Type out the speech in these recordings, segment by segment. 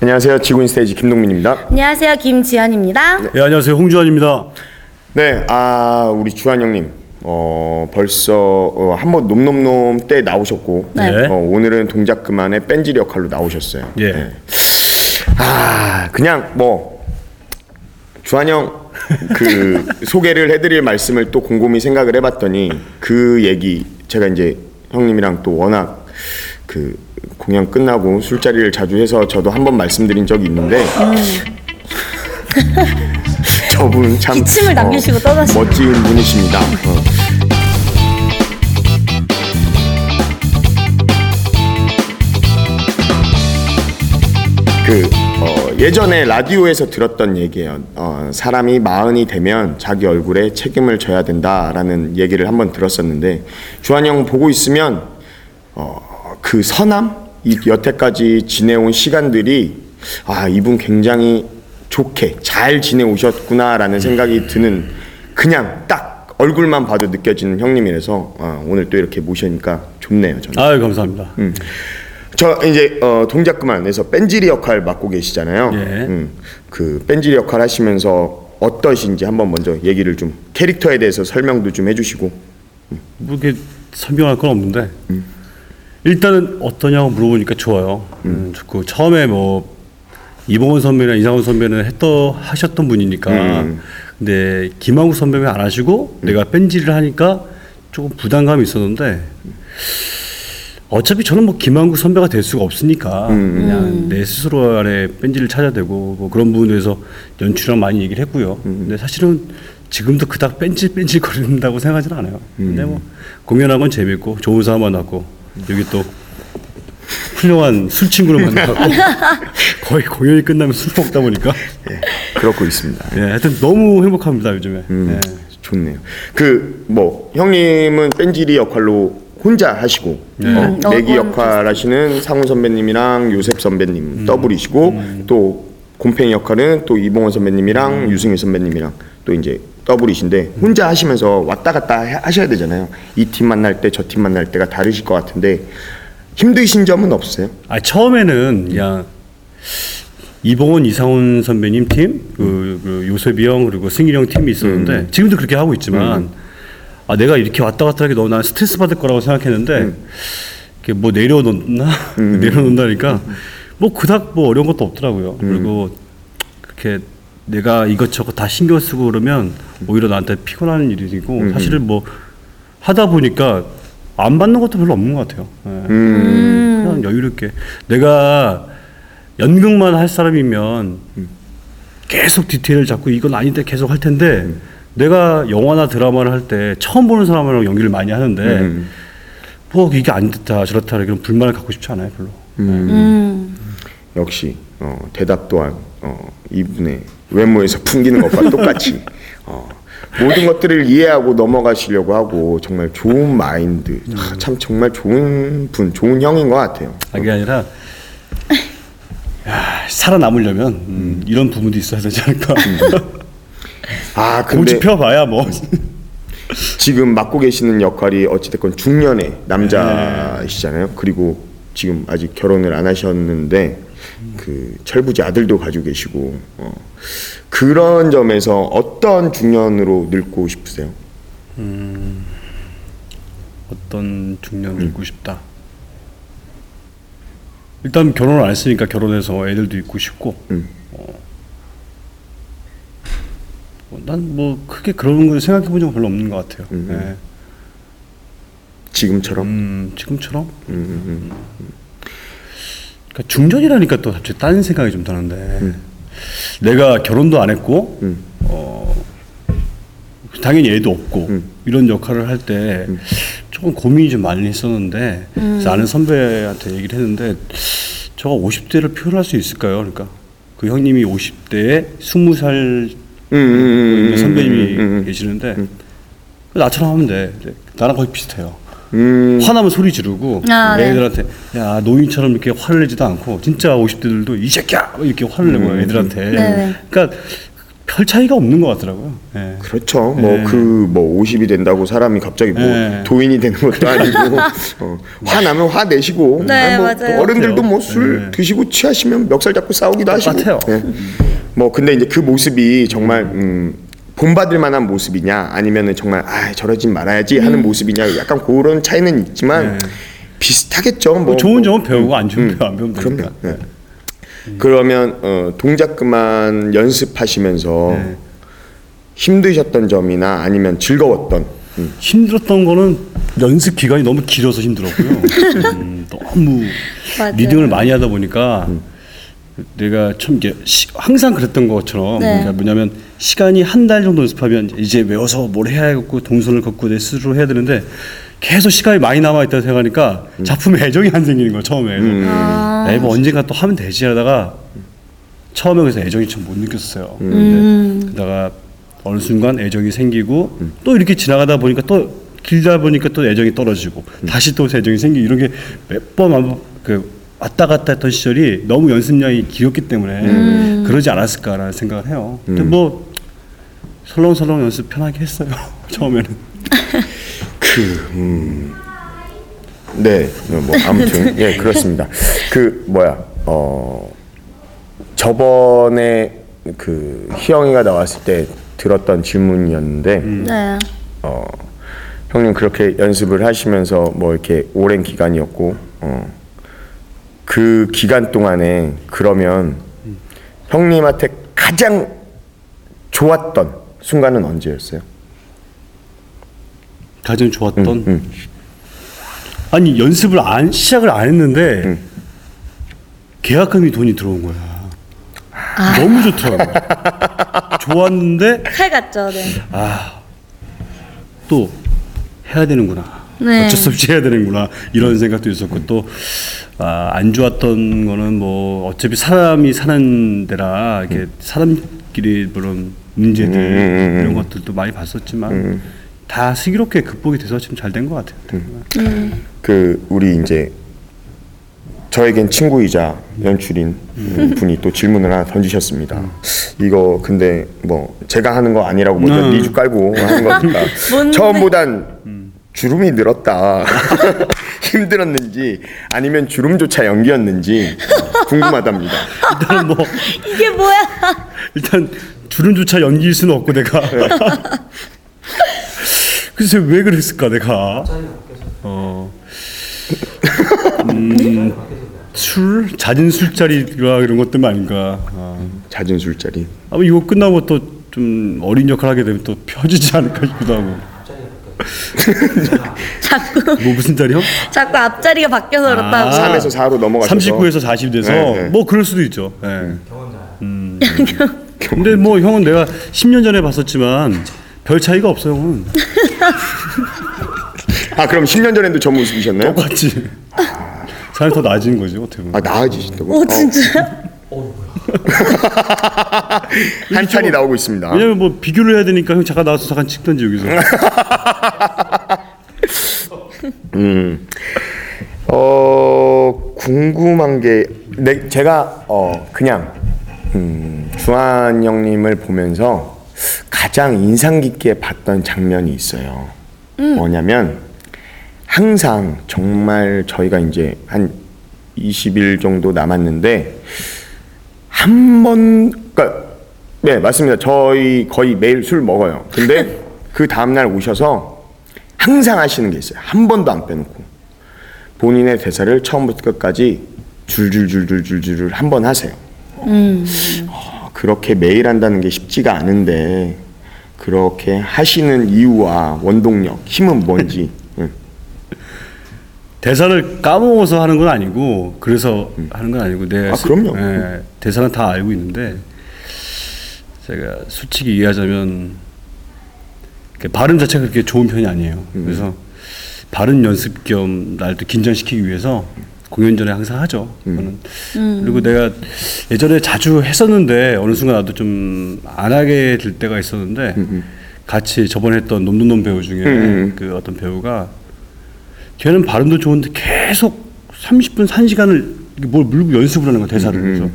안녕하세요. 지구인 스테이지 김동민입니다. 안녕하세요 김지연입니다. 예, 안녕하세요. 홍주환입니다. 네, 아 우리 주한 형님, 어 벌써 어, 한번 놈놈놈 때 나오셨고, 네. 어, 오늘은 동작 그만의 뺀질 역할로 나오셨어요. 예. 네. 아 그냥 뭐 주한 형. 그 소개를 해드릴 말씀을 또 곰곰이 생각을 해봤더니 그 얘기 제가 이제 형님이랑 또 워낙 그 공연 끝나고 술자리를 자주 해서 저도 한 번 말씀드린 적이 있는데 저분 참 기침을 남기시고 떠나시네. 멋진 분이십니다. 어. 그 어, 예전에 라디오에서 들었던 얘기예요. 어, 사람이 마흔이 되면 자기 얼굴에 책임을 져야 된다라는 얘기를 한번 들었었는데 주한 형 보고 있으면 어, 그 선함 이 여태까지 지내온 시간들이 아 이분 굉장히 좋게 잘 지내오셨구나라는 생각이 드는 그냥 딱 얼굴만 봐도 느껴지는 형님이라서 아, 오늘 또 이렇게 모시니까 좋네요 저는. 아유, 감사합니다. 저 이제 어, 동작 그만에서 뺀질이 역할 맡고 계시잖아요. 예. 음, 그 뺀질이 역할 하시면서 어떠신지 한번 먼저 얘기를 좀 캐릭터에 대해서 설명도 좀 해주시고. 뭐 이렇게 설명할 건 없는데 일단은 어떠냐고 물어보니까 좋아요. 음, 좋고. 처음에 뭐 이봉원 선배나 이상훈 선배는 했던 하셨던 분이니까. 근데 김한국 선배는 안 하시고 내가 뺀질을 하니까 조금 부담감이 있었는데 어차피 저는 뭐 김한국 선배가 될 수가 없으니까 그냥 내 스스로 안에 뺀질을 찾아야 되고 뭐 그런 부분에서 연출이랑 많이 얘기를 했고요. 근데 사실은 지금도 그닥 뺀질 뺀질 거린다고 생각하지는 않아요. 근데 뭐 공연한 건 재밌고 좋은 사람 만났고 여기 또 훌륭한 술 친구를 만나고 거의 공연이 끝나면 술 먹다 보니까 예, 그렇고 있습니다. 예, 하여튼 너무 행복합니다 요즘에. 예. 좋네요. 그 뭐 형님은 뺀질이 역할로 혼자 하시고 어, 어, 내기 어, 역할 하시는 상훈 선배님이랑 요셉 선배님 더블이시고 또 곰팽이 역할은 또 이봉원 선배님이랑 유승일 선배님이랑 또 이제 더블이신데 혼자 하시면서 왔다 갔다 해- 하셔야 되잖아요. 이 팀 만날 때 저 팀 만날 때가 다르실 것 같은데 힘드신 점은 없으세요? 아 처음에는 그냥 이봉원 이상훈 선배님 팀, 그, 그 요셉이 형 그리고 승일이 형 팀이 있었는데 지금도 그렇게 하고 있지만 아 내가 이렇게 왔다 갔다 하게 너무 난 스트레스 받을 거라고 생각했는데 이렇게 뭐 내려놓나 내려놓는다니까 뭐 그닥 뭐 어려운 것도 없더라고요. 그리고 그렇게 내가 이것저것 다 신경 쓰고 그러면 오히려 나한테 피곤한 일이고 사실은 뭐 하다 보니까 안 받는 것도 별로 없는 것 같아요. 예. 그냥 여유롭게 내가 연극만 할 사람이면 계속 디테일을 잡고 이건 아닌데 계속 할 텐데 내가 영화나 드라마를 할 때 처음 보는 사람이랑 연기를 많이 하는데 뭐 이게 안 됐다 저렇다 이런 불만을 갖고 싶지 않아요 별로. 음. 역시 어, 대답 또한 어, 이분의 외모에서 풍기는 것과 똑같이 어, 모든 것들을 이해하고 넘어가시려고 하고 정말 좋은 마인드 아, 참 정말 좋은 분 좋은 형인 것 같아요. 아, 그게 아니라 야, 살아남으려면 음, 이런 부분도 있어야 되지 않을까. 아 근데 고집 펴봐야 뭐. 지금 맡고 계시는 역할이 어찌됐건 중년의 남자이시잖아요. 그리고 지금 아직 결혼을 안 하셨는데 그 철부지 아들도 가지고 계시고 어, 그런 점에서 어떤 중년으로 늙고 싶으세요? 어떤 중년을 읽고 싶다. 일단 결혼을 안 했으니까 결혼해서 애들도 있고 싶고. 어, 난뭐 크게 그런 걸 생각해 본 적은 별로 없는 것 같아요. 예. 지금처럼? 음, 지금처럼. 그러니까 중년이라니까 또 갑자기 딴 생각이 좀 드는데. 내가 결혼도 안 했고 어, 당연히 애도 없고 이런 역할을 할 때 조금 고민이 좀 많이 했었는데 그래서 아는 선배한테 얘기를 했는데 저가 50대를 표현할 수 있을까요? 그러니까 그 형님이 50대에 20살 음, 음, 음, 음, 선배님이 음, 음, 계시는데 나처럼 하면 돼. 나랑 거의 비슷해요. 음, 화나면 소리 지르고 아, 네. 애들한테 야 노인처럼 이렇게 화를 내지도 않고 진짜 50대들도 이 새끼야 이렇게 화를 내고 애들한테 네. 그러니까 별 차이가 없는 것 같더라고요. 예. 그렇죠. 뭐그뭐 50이 된다고 사람이 갑자기 뭐 네. 도인이 되는 것도 아니고 어, 화 나면 화 내시고 네, 뭐 맞아요. 어른들도 뭐술 네. 드시고 취하시면 멱살 잡고 싸우기도 하시고 똑같아요. 예. 뭐 근데 이제 그 모습이 정말 음, 본받을 만한 모습이냐 아니면은 정말 아 저러진 말아야지 하는 모습이냐 약간 그런 차이는 있지만 비슷하겠죠. 뭐, 뭐 좋은 뭐. 점은 배우고 안 좋은 점안 배우면. 되니까. 예. 그러면 어, 동작 그만 연습하시면서 네. 힘드셨던 점이나 아니면 즐거웠던 음. 힘들었던 거는 연습 기간이 너무 길어서 힘들었고요. 음, 너무. 리딩을 많이 하다 보니까 내가 참 이게 시- 항상 그랬던 것처럼 네. 그러니까 뭐냐면 시간이 한 달 정도 연습하면 이제 외워서 뭘 해야겠고 동선을 걷고 내 스스로 해야 되는데 계속 시간이 많이 남아 있다 생각하니까 작품에 애정이 안 생기는 거예요 처음에. 그래서 아. 에이 뭐 언젠가 또 하면 되지 하다가 처음에 그래서 애정이 참못 느꼈어요. 음. 근데 그러다가 어느 순간 애정이 생기고 또 이렇게 지나가다 보니까 또 길다 보니까 또 애정이 떨어지고 다시 또 애정이 생기고 이런 게 몇 번 그 왔다 갔다 했던 시절이 너무 연습량이 길었기 때문에 그러지 않았을까라는 생각을 해요. 근데 뭐 설렁설렁 연습 편하게 했어요 처음에는. 그 음. 네, 뭐 아무튼 예 그렇습니다. 그 뭐야 어 저번에 그 희영이가 나왔을 때 들었던 질문이었는데 네. 어 형님 그렇게 연습을 하시면서 뭐 이렇게 오랜 기간이었고 어 그 기간 동안에 그러면 형님한테 가장 좋았던 순간은 언제였어요? 가장 좋았던 음. 아니 연습을 안 시작을 안 했는데 계약금이 돈이 들어온 거야. 너무 좋더라고. 좋았는데 칼 같죠. 네. 또 해야 되는구나. 네. 어쩔 수 없이 해야 되는구나 이런 생각도 있었고 또 아, 안 좋았던 거는 뭐 어차피 사람이 사는 데라 이렇게 사람끼리 그런 문제들 이런 것들도 많이 봤었지만 다 슬기롭게 극복이 돼서 지금 잘 된 것 같아요. 그 우리 이제 저에겐 친구이자 연출인 분이 또 질문을 하나 던지셨습니다. 이거 근데 뭐 제가 하는 거 아니라고 먼저 음. 니주 깔고 하는 거니까? 처음보단 주름이 늘었다. 힘들었는지 아니면 주름조차 연기였는지 궁금하답니다. 일단은 뭐 이게 뭐야? 일단 주름조차 연기일 수는 없고 내가 글쎄 왜 그랬을까 내가 어. 음, 술 잦은 술자리라 이런 것 때문 아닌가 아. 잦은 술자리. 아마 이거 끝나고 또 좀 어린 역할 하게 되면 또 펴지지 않을까 싶기도 하고 자꾸 뭐 무슨 자리요? 자꾸 앞자리가 바뀌어서 그렇다고. 아. 3에서 4로 넘어가셔서 39에서 40 돼서 네, 네. 뭐 그럴 수도 있죠. 예. 음. 근데 뭐 형은 내가 10년 전에 봤었지만 별 차이가 없어 형은. 아 그럼 10년 전에도 저 모습이셨나요? 똑같지. 사람이 더 나아진 거지 어떻게 보면. 아 나아지신다고? 오 진짜? 한탄이 나오고 있습니다. 왜냐면 뭐 비교를 해야 되니까 형 잠깐 나와서 잠깐 찍던지 여기서. 어 궁금한 게 내, 제가 어 그냥 음, 주한 형님을 보면서 가장 인상 깊게 봤던 장면이 있어요. 뭐냐면 항상 정말 저희가 이제 한 20일 정도 남았는데 한 번, 그러니까 네 맞습니다. 저희 거의 매일 술 먹어요. 근데 그 다음 날 오셔서 항상 하시는 게 있어요. 한 번도 안 빼놓고 본인의 대사를 처음부터 끝까지 줄줄줄줄줄줄 한 번 하세요. 어, 그렇게 매일 한다는 게 쉽지가 않은데 그렇게 하시는 이유와 원동력, 힘은 뭔지. 응. 대사를 까먹어서 하는 건 아니고 그래서 하는 건 아니고 내 아, 그럼요. 예, 대사는 다 알고 있는데 제가 솔직히 얘기하자면 그 발음 자체가 그렇게 좋은 편이 아니에요. 그래서 발음 연습 겸 날 또 긴장시키기 위해서 공연 전에 항상 하죠. 저는 그리고 내가 예전에 자주 했었는데 어느 순간 나도 좀 안 하게 될 때가 있었는데 같이 저번에 했던 놈놈놈 배우 중에 그 어떤 배우가 걔는 발음도 좋은데 계속 30분, 1시간을 뭘 물고 연습을 하는 거야, 대사를. 그래서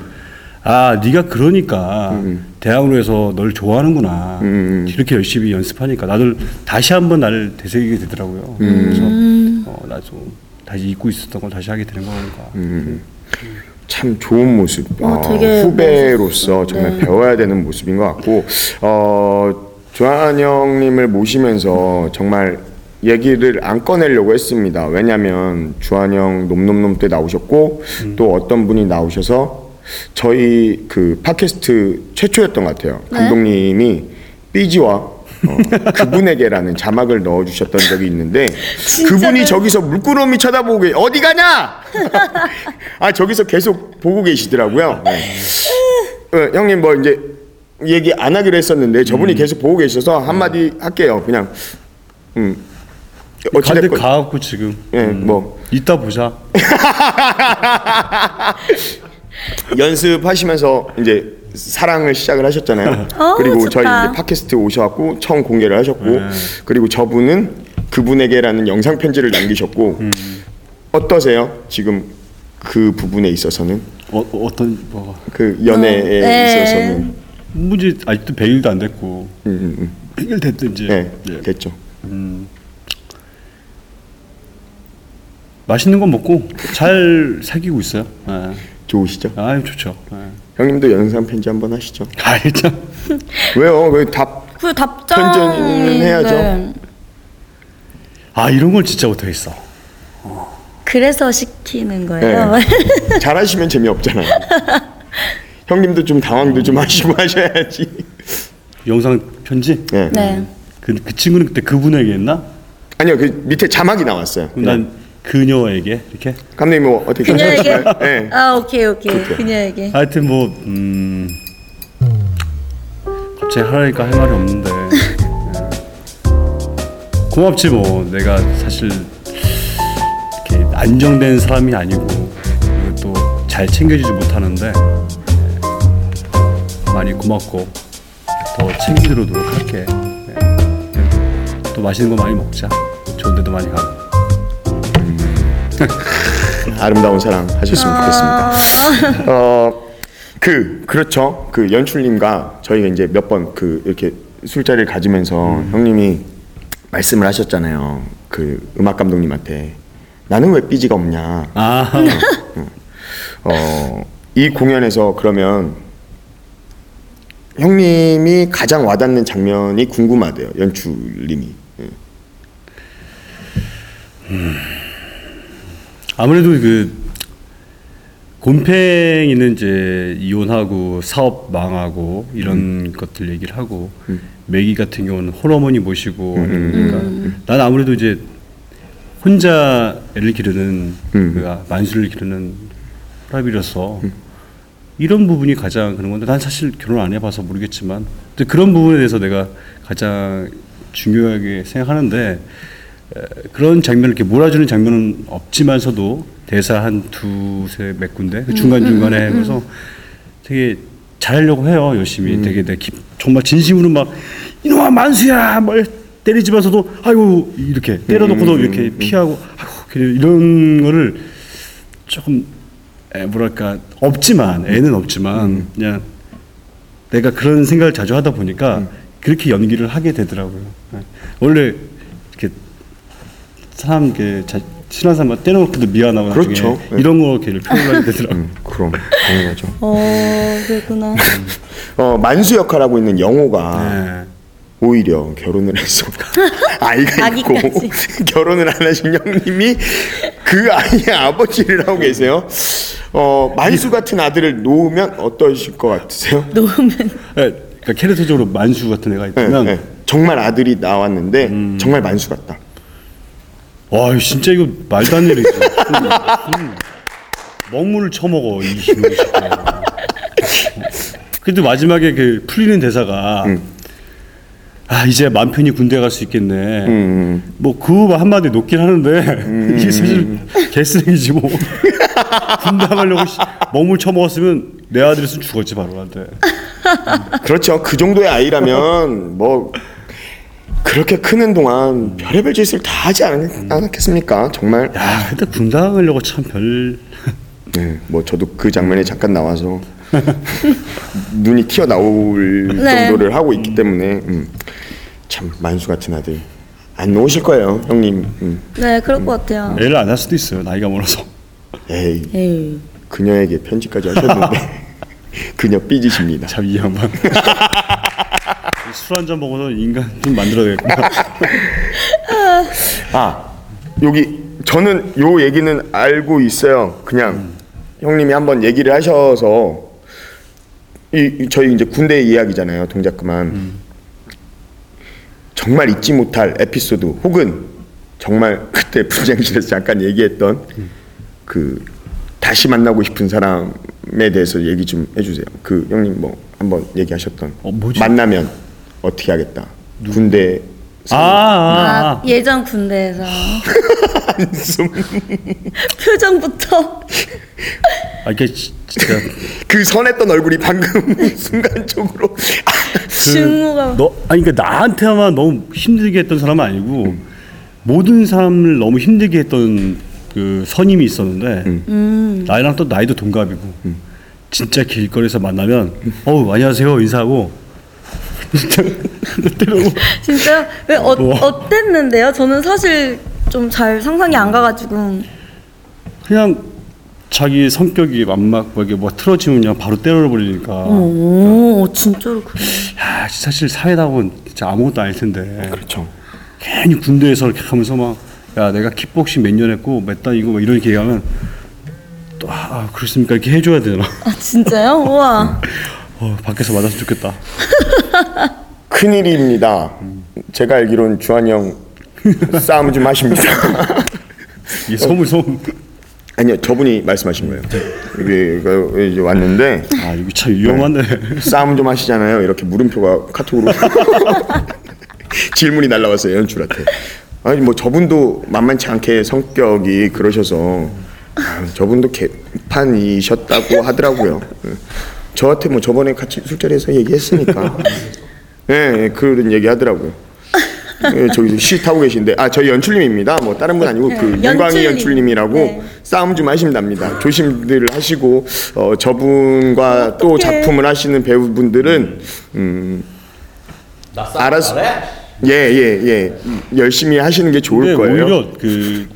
아 네가 그러니까 대학로 에서 널 좋아하는구나 음. 이렇게 열심히 연습하니까 나도 다시 한번 나를 되새기게 되더라고요. 음. 그래서 어, 나도 다시 잊고 있었던 걸 다시 하게 되는 거니까. 음. 참 좋은 모습. 어, 어, 되게 후배로서. 정말 네. 배워야 되는 모습인 것 같고, 어, 조한 형님을 모시면서 정말 얘기를 안 꺼내려고 했습니다. 왜냐면 주한 형 놈놈놈 때 나오셨고, 또 어떤 분이 나오셔서 저희 그 팟캐스트 최초였던 것 같아요. 네? 감독님이 삐지와 어, 그분에게라는 자막을 넣어주셨던 적이 있는데 그분이 저기서 물끄러미 쳐다보고 계- 어디 가냐? 아 저기서 계속 보고 계시더라고요. 네. 어, 형님 뭐 이제 얘기 안 하기로 했었는데 저분이 계속 보고 계셔서 한마디 할게요. 그냥 음 어찌됐건 가갖고 지금 예, 뭐 이따 보자. 연습하시면서 이제 사랑을 시작을 하셨잖아요. 어, 그리고 좋다. 저희 이제 팟캐스트 오셔갖고 처음 공개를 하셨고, 네. 그리고 저분은 그분에게라는 영상 편지를 남기셨고, 음. 어떠세요? 지금 그 부분에 있어서는 어, 어떤 뭐그 연애에 어, 네. 있어서는 문제 아직도 100일도 안 됐고 음, 음, 음. 100일 됐든지 네, 예. 됐죠. 맛있는 거 먹고 잘 사귀고 있어요. 예. 좋으시죠? 아유 좋죠. 예. 형님도 영상 편지 한번 하시죠. 아이 참. 왜요? 왜답 그 답장 편지는 해야죠. 아 이런 걸 진짜 못하겠어. 그래서 시키는 거예요. 네. 잘하시면 재미없잖아요. 형님도 좀 당황도 좀 하시고 하셔야지. 영상 편지? 네. 네. 그, 그 친구는 그때 그분에게 했나? 아니요, 그 밑에 자막이 나왔어요. 난 그녀에게 이렇게. 감독님 뭐 어떻게 그녀에게. 괜찮으실까요? 네. 아 오케이 오케이. 그녀에게. 하여튼 뭐 음. 갑자기 하라니까 할 말이 없는데. 예. 고맙지 뭐 내가 사실 이렇게 안정된 사람이 아니고 또 잘 챙겨주지 못하는데 예. 많이 고맙고 더 챙기도록 노력할게. 예. 또 맛있는 거 많이 먹자. 좋은 데도 많이 가고. 아름다운 사랑 하셨으면 좋겠습니다. 어, 그 그렇죠. 그 연출님과 저희가 이제 몇 번 그 이렇게 술자리를 가지면서 형님이 말씀을 하셨잖아요. 그 음악 감독님한테 나는 왜 삐지가 없냐. 아 어, 이 공연에서 그러면 형님이 가장 와닿는 장면이 궁금하대요. 연출님이. 예. 아무래도 그 곰팽이는 이제 이혼하고 사업 망하고 이런 것들 얘기를 하고 매기 같은 경우는 홀어머니 모시고 그러니까 난 아무래도 이제 혼자 애를 기르는 음. 그 만수를 기르는 호랍이라서 이런 부분이 가장 그런 건데 난 사실 결혼 안 해봐서 모르겠지만 그런 부분에 대해서 내가 가장 중요하게 생각하는데 에, 그런 장면을 이렇게 몰아주는 장면은 없지만서도 대사 한 두세 몇 군데? 그 중간 중간에 하면서 되게 잘하려고 해요 열심히. 되게 내 기, 정말 진심으로 막 이놈아 만수야! 뭐 때리지면서도 아이고 이렇게 때려놓고도 이렇게 피하고 아이고 이런 거를 조금 에, 뭐랄까 없지만 애는 없지만 그냥 내가 그런 생각을 자주 하다 보니까 그렇게 연기를 하게 되더라고요. 네. 원래 이렇게 사람 이렇게 자, 친한 사람 때려놓고도 미안하고 나중에 그렇죠. 네. 이런 거 걔를 표현하게 되더라고요. 음, 그럼 당연하죠. 어 그렇구나. 어, 만수 역할하고 있는 영호가 네. 오히려 결혼을 해서 아이가 있고. 결혼을 안 하신 형님이 그 아이의 아버지를 하고 계세요. 어, 만수 같은 아들을 놓으면 어떠실 것 같으세요? 놓으면 네, 그러니까 캐릭터적으로 만수 같은 애가 네, 있다면 네. 정말 아들이 나왔는데 정말 만수 같다. 와 진짜 이거 말도 안 되는. 음, 먹물을 처먹어 이 힘을 근데 마지막에 그 풀리는 대사가 아 이제 맘 편히 군대 갈 수 있겠네. 음. 뭐그 한마디 놓긴 하는데 이게 사실 개쓰레기지 뭐. 군대 가려고 씨, 먹물 처먹었으면 내 아들이었으면 죽었지 바로 한테. 그렇죠. 그 정도의 아이라면 뭐 그렇게 크는 동안 별의별 짓을 다 하지 않, 않았겠습니까? 정말. 야 근데 군대 가려고 참 별. 네, 뭐 저도 그 장면에 잠깐 나와서 눈이 튀어 나올 네. 정도를 하고 있기 때문에 음, 참 만수 같은 아들 안 놓으실 거예요 형님 음. 네, 그럴 것 같아요. 애를 안 할 수도 있어요. 나이가 멀어서. 에이 에이. 그녀에게 편지까지 하셨는데 그녀 삐지십니다 참 이 양반. 술 한 잔 먹어서 인간 좀 만들어야겠구나. 아 여기 저는 요 얘기는 알고 있어요. 그냥 형님이 한번 얘기를 하셔서 이, 이 저희 이제 군대 이야기잖아요. 동작 그만 정말 잊지 못할 에피소드 혹은 정말 그때 분장실에서 잠깐 얘기했던 그 다시 만나고 싶은 사람에 대해서 얘기 좀 해주세요. 그 형님 뭐 한번 얘기하셨던 어, 뭐지? 만나면 어떻게 하겠다. 군대 아, 아, 아, 아. 예전 군대에서. 한숨 표정부터. 아 이게 지- 진짜. 그 선했던 얼굴이 방금 순간적으로. 증오가. 너 아니 그러니까 나한테만 너무 힘들게 했던 사람은 아니고 모든 사람을 너무 힘들게 했던 그 선임이 있었는데 음. 나이랑 또 나이도 동갑이고 진짜 길거리에서 만나면 어우 안녕하세요 인사하고 진짜 때려고 진짜 왜 어, 우와. 어땠는데요? 저는 사실 좀 잘 상상이 안 가가지고 그냥 자기 성격이 만막하게 뭐 틀어지면 그냥 바로 때려버리니까 오 진짜로 그래. 야 사실 사회다 보면 진짜 아무것도 아닐 텐데 그렇죠. 괜히 군대에서 이렇게 하면서 막 야 내가 킥복싱 몇 년 했고 몇 단 이거 막 이렇게 얘기 하면 또 아 그렇습니까 이렇게 해줘야 되나 아 진짜요? 우와. 어, 밖에서 맞았으면 좋겠다 큰일입니다. 제가 알기로는 주한이 형 싸움 좀 하십니다. 이 소문 소문 아니요, 저분이 말씀하신 거예요. 여기 이제 왔는데 아 이거 참 위험한데 싸움 좀 하시잖아요. 이렇게 물음표가 카톡으로 질문이 날라왔어요 연출한테. 아니 뭐 저분도 만만치 않게 성격이 그러셔서 아, 저분도 개판이셨다고 하더라고요. 예. 저한테 뭐 저번에 같이 술자리에서 얘기했으니까 예, 예 그런 얘기 하더라고요. 예, 저기 시 타고 계신데 아 저희 연출님입니다. 뭐 다른 분 아니고 그 네, 윤광희 연출님. 연출님이라고 네. 싸움 좀 하신답니다. 조심들 하시고 어, 저분과 또 어떡해. 작품을 하시는 배우분들은 음, 나 싸움 알았어. 잘해? 예예 예, 열심히 하시는 게 좋을 근데 거예요. 오히려 그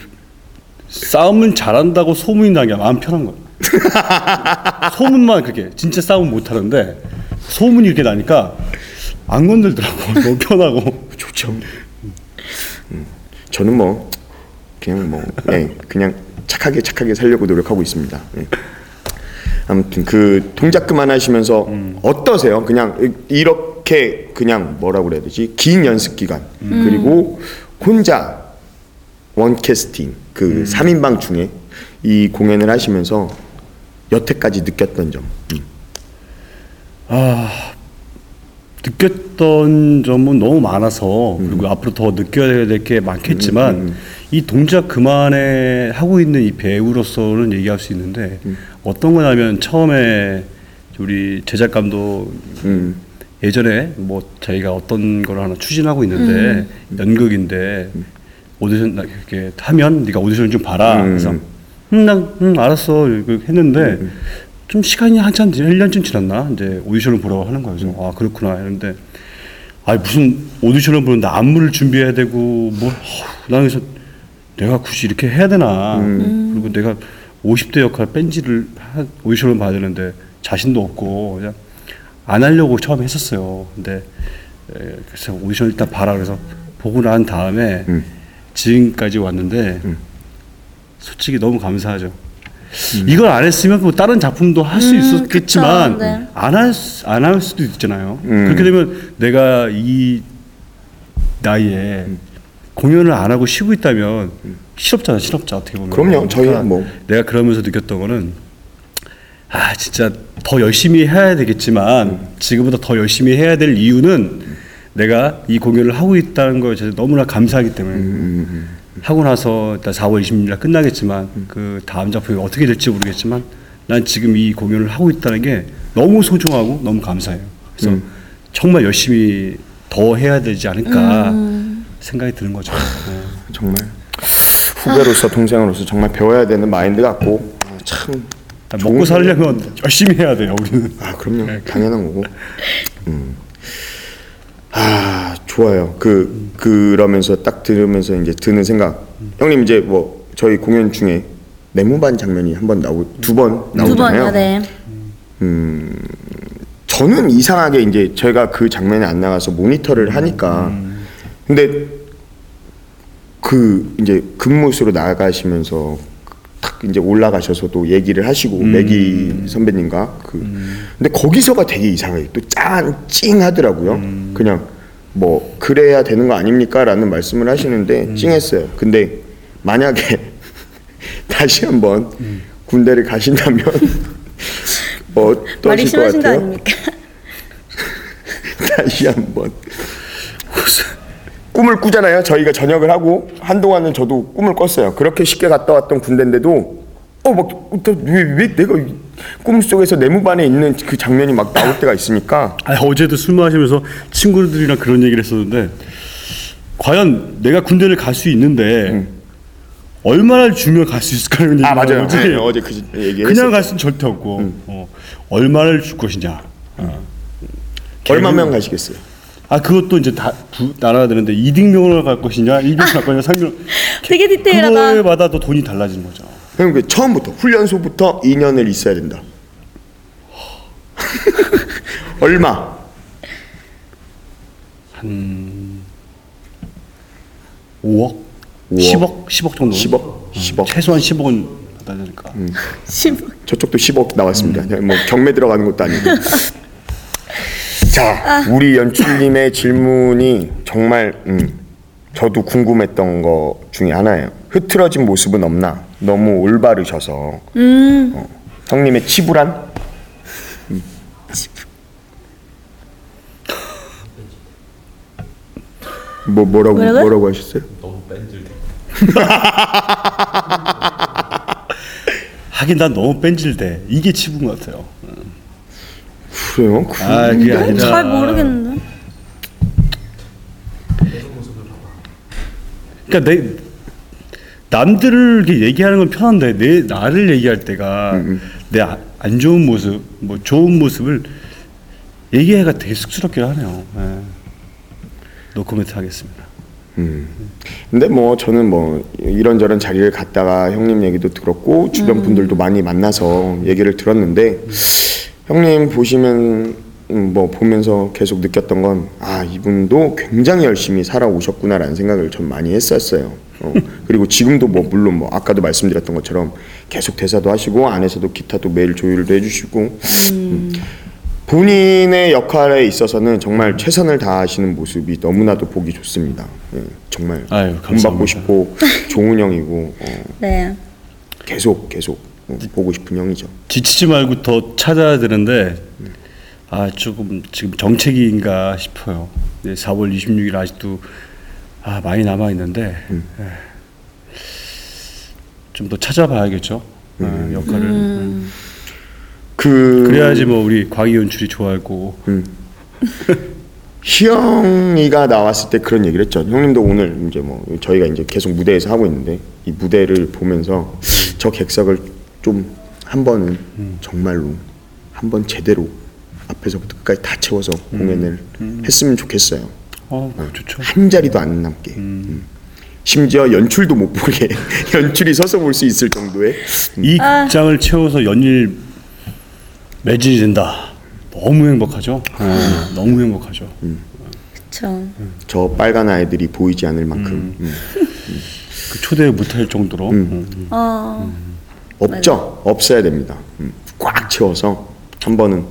싸움은 잘한다고 소문이 나게 마음 편한 거야 소문만 그렇게 진짜 싸움 못 하는데 소문이 이렇게 나니까 안 건들더라고 너무 편하고 좋죠. 음, 저는 뭐 그냥 뭐 예, 그냥 착하게 착하게 살려고 노력하고 있습니다. 예. 아무튼 그 동작 그만하시면서 어떠세요? 그냥 이- 이렇게 그냥 뭐라고 그래야 되지? 긴 연습 기간 그리고 혼자 원 캐스팅 그 3인방 중에 이 공연을 하시면서 여태까지 느꼈던 점. 음. 느꼈던 점은 너무 많아서 그리고 앞으로 더 느껴야 될 게 많겠지만 이 동작 그만에 하고 있는 이 배우로서는 얘기할 수 있는데 어떤 거냐면 처음에 우리 제작 감독 음. 예전에 뭐 저희가 어떤 걸 하나 추진하고 있는데 연극인데 오디션 나- 이렇게 하면 네가 오디션 좀 봐라. 음. 그래서 음, 난 음, 알았어. 이렇게 했는데 좀 시간이 한참 지 1년쯤 지났나? 이제 오디션을 보라고 하는 거예요. 그래서 아 그렇구나. 했는데 아 무슨 오디션을 보는데 안무를 준비해야 되고 뭐 허, 나는 그래서 내가 굳이 이렇게 해야 되나? 그리고 내가 50대 역할 뺀지를 한 오디션을 봐야 되는데 자신도 없고 그냥 안 하려고 처음에 했었어요. 근데 에, 그래서 오디션 일단 봐라. 그래서 보고 난 다음에 음. 지금까지 왔는데 솔직히 너무 감사하죠. 이걸 안 했으면 뭐 다른 작품도 할수 음, 있었겠지만 네. 안할 안 할 수도 있잖아요. 음. 그렇게 되면 내가 이 나이에 공연을 안 하고 쉬고 있다면 실업자다 실업자 어떻게 보면. 그럼요. 저희야 뭐. 내가 그러면서 느꼈던 거는 아 진짜 더 열심히 해야 되겠지만 지금보다 더 열심히 해야 될 이유는 내가 이 공연을 하고 있다는 거에 대해서 너무나 감사하기 때문에 하고 나서 일단 4월 26일 날 끝나겠지만 그 다음 작품이 어떻게 될지 모르겠지만 난 지금 이 공연을 하고 있다는 게 너무 소중하고 너무 감사해요. 그래서 정말 열심히 더 해야 되지 않을까 생각이 드는 거죠. 네. 정말 후배로서 동생으로서 정말 배워야 되는 마인드 같고 아, 참 먹고 살려면 열심히 해야 돼요. 우리는. 아 그럼요 당연한 거고 음. 아 좋아요. 그 그러면서 딱 들으면서 이제 드는 생각. 형님 이제 뭐 저희 공연 중에 네모반 장면이 한 번 나오고 두 번 두 나오잖아요. 번이요, 네. 저는 이상하게 이제 저희가 그 장면에 안 나가서 모니터를 하니까. 근데 그 이제 근무수로 나가시면서 탁 이제 올라가셔서도 얘기를 하시고 매기 선배님과 그. 근데 거기서가 되게 이상하게 또짠 찡하더라고요. 그냥 뭐 그래야 되는 거 아닙니까라는 말씀을 하시는데 찡했어요. 근데 만약에 다시 한번 군대를 가신다면 어떠실 말이 것 심하신 거 같아요? 아닙니까? 다시 한번 꿈을 꾸잖아요. 저희가 전역을 하고 한동안은 저도 꿈을 꿨어요. 그렇게 쉽게 갔다 왔던 군대인데도 어막왜 왜 내가 이꿈 속에서 내무반에 있는 그 장면이 막 나올 때가 있으니까 아, 어제도 술 마시면서 친구들이랑 그런 얘기를 했었는데 과연 내가 군대를 갈 수 있는데 얼마나 주면 갈 수 있을까 이런 얘기 아 맞아요. 거지. 네, 어제 그 얘기 그냥 갈 수는 절대 없고 어, 얼마를 줄 것이냐. 어. 얼마면 가시겠어요? 아 그것도 이제 다 두, 나눠야 되는데 이등병으로 갈 것이냐 일병 갈 것이냐 상병 되게 디테일하다. 그거마다 또 돈이 달라지는 거죠. 그럼 그 처음부터 훈련소부터 2년을 있어야 된다. 얼마? 한 5억, 5억. 10억, 10억 정도. 10억? 10억. 최소한 10억은 받아야 되니까. 심- 저쪽도 10억 나왔습니다. 뭐 경매 들어가는 것도 아니고. 자, 우리 연출님의 질문이 정말 음, 저도 궁금했던 거 중에 하나예요. 흐트러진 모습은 없나? 너무 올바르셔서. 어, 형님의 치부란? 음. 뭐 뭐라고 뭐라고요? 뭐라고 하셨어요? 하긴 난 너무 뺀질대. 이게 치부인 것 같아요. 그래요? 그- 아 그게 아니라. 잘 모르겠는데. 그러니까 내 남들을 이렇게 얘기하는 건 편한데 내 나를 얘기할 때가 내안 좋은 모습, 뭐 좋은 모습을 얘기하기가 되게 쑥스럽긴 하네요. 예. 노코멘트 하겠습니다. 근데 뭐 저는 뭐 이런저런 자리를 갔다가 형님 얘기도 들었고 주변 분들도 많이 만나서 얘기를 들었는데 형님 보시면 음, 뭐 보면서 계속 느꼈던 건 아 이분도 굉장히 열심히 살아오셨구나라는 생각을 전 많이 했었어요. 어, 그리고 지금도 뭐 물론 뭐 아까도 말씀드렸던 것처럼 계속 대사도 하시고 안에서도 기타도 매일 조율도 해주시고 음. 본인의 역할에 있어서는 정말 최선을 다하시는 모습이 너무나도 보기 좋습니다. 예, 정말 아유, 돈 감사합니다. 받고 싶고 좋은 형이고 어, 네. 계속 계속 어, 보고 싶은 형이죠. 지치지 말고 더 찾아야 되는데 아 조금 지금 정책인가 싶어요. 네, 4월 26일 아직도 아 많이 남아 있는데 좀더 찾아봐야겠죠. 아, 역할을. 음. 그 그래야지 뭐 우리 광희 연출이 좋아하고. 희영이가 나왔을 때 그런 얘기를 했죠. 형님도 오늘 이제 뭐 저희가 이제 계속 무대에서 하고 있는데 이 무대를 보면서 저 객석을 좀 한 번은 정말로 한번 제대로 앞에서부터 끝까지 다 채워서 공연을 했으면 좋겠어요. 어 좋죠. 한 자리도 안 남게. 음. 심지어 연출도 못 보게 연출이 서서 볼 수 있을 정도의 이 극장을 채워서 연일 매진이 된다. 너무 행복하죠. 아, 너무 행복하죠. 그쵸. 저 빨간 아이들이 보이지 않을 만큼 음. 그 초대 못할 정도로 음. 어, 없죠. 없어야 됩니다. 음. 꽉 채워서 한 번은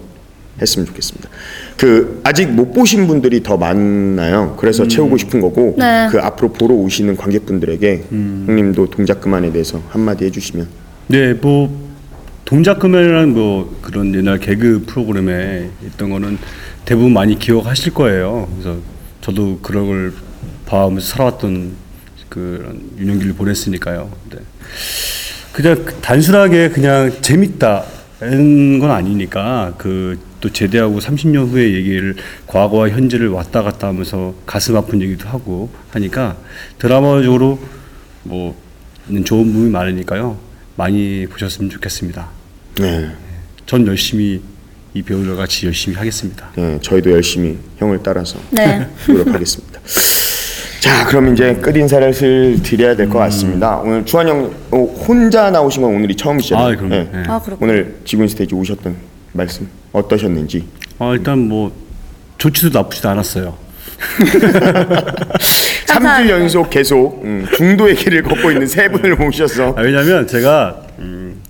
했으면 좋겠습니다. 그 아직 못 보신 분들이 더 많나요. 그래서 채우고 싶은 거고 네. 그 앞으로 보러 오시는 관객분들에게 형님도 동작 그만에 대해서 한마디 해주시면 네, 뭐 동작금이라는 뭐 그런 옛날 개그 프로그램에 있던 거는 대부분 많이 기억하실 거예요. 그래서 저도 그런 걸 봐오면서 살아왔던 그런 유년기를 보냈으니까요. 네. 그냥 단순하게 그냥 재밌다 는건 아니니까 그 또 제대하고 30년 후의 얘기를 과거와 현재를 왔다 갔다 하면서 가슴 아픈 얘기도 하고 하니까 드라마적으로 뭐 좋은 부분이 많으니까요. 많이 보셨으면 좋겠습니다. 네. 전 열심히 이 배우들과 같이 열심히 하겠습니다. 네, 저희도 열심히 형을 따라서 네. 노력하겠습니다. 자, 그럼 이제 끝 인사를 슬 드려야 될 것 같습니다. 오늘 주한 형 어, 혼자 나오신 건 오늘이 처음이시잖아요. 아, 그럼요. 네. 아. 오늘 지군 스테이지 오셨던 말씀 어떠셨는지. 아, 일단 뭐 좋지도 나쁘지도 않았어요. 3주 연속 계속 음, 중도의 길을 걷고 있는 세 분을 모셔서 아, 왜냐면 제가 음,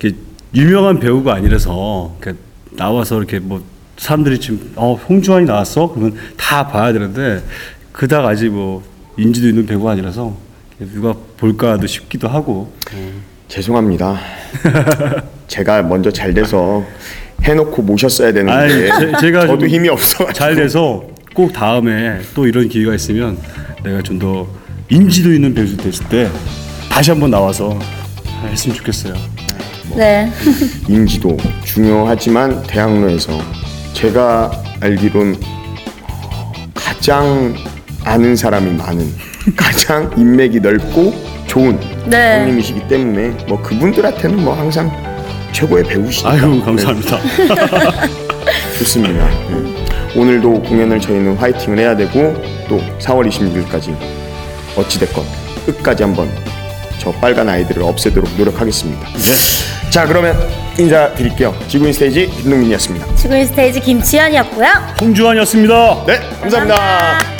이렇게 유명한 배우가 아니라서 이렇게 나와서 이렇게 뭐 사람들이 지금 어 홍주환이 나왔어 그러면 다 봐야 되는데 그닥 아직 뭐 인지도 있는 배우가 아니라서 누가 볼까 도 싶기도 하고 죄송합니다. 제가 먼저 잘 돼서 해놓고 모셨어야 되는데 아니, 제- 제가 저도 좀 힘이 없어. 잘 돼서 꼭 다음에 또 이런 기회가 있으면 내가 좀 더 인지도 있는 배우 됐을 때 다시 한번 나와서 했으면 좋겠어요. 네. 인지도 중요하지만 대학로에서 제가 알기론 가장 아는 사람이 많은 가장 인맥이 넓고 좋은 네. 형님이시기 때문에 뭐 그분들한테는 뭐 항상 최고의 배우시니까 아유 감사합니다. 좋습니다. 네. 오늘도 공연을 저희는 화이팅을 해야 되고 또 4월 26일까지 어찌됐건 끝까지 한번 저 빨간 아이들을 없애도록 노력하겠습니다. 네. 자 그러면 인사드릴게요. 지구인 스테이지 김동민이었습니다. 지구인 스테이지 김치현이었고요. 홍주환이었습니다. 네 감사합니다.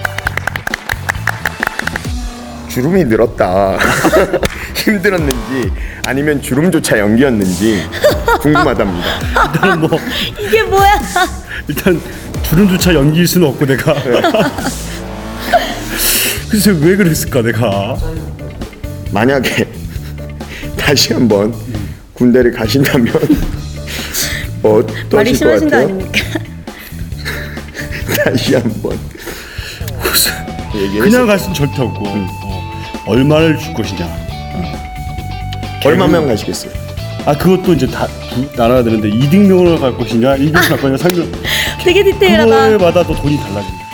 주름이 늘었다. 힘들었는지 아니면 주름조차 연기였는지 궁금하답니다. 일단은 뭐 이게 뭐야? 일단 주름조차 연기일 수는 없고 내가. 그래서 왜 그랬을까 내가. 만약에 다시 한번 군대를 가신다면 어떠실 것 심하신 거 같아요? 아닙니까? 다시 한번 그냥 갈 수는 절대 없고 어, 얼마를 줄 것이냐. 얼마면 가시겠어요? 아 그것도 이제 다 두, 나눠야 되는데 이등병으로 갈 것이냐, 일병 갈 거냐, 상병 되게 디테일하다. 그거에 마다 또 돈이 달라집니다.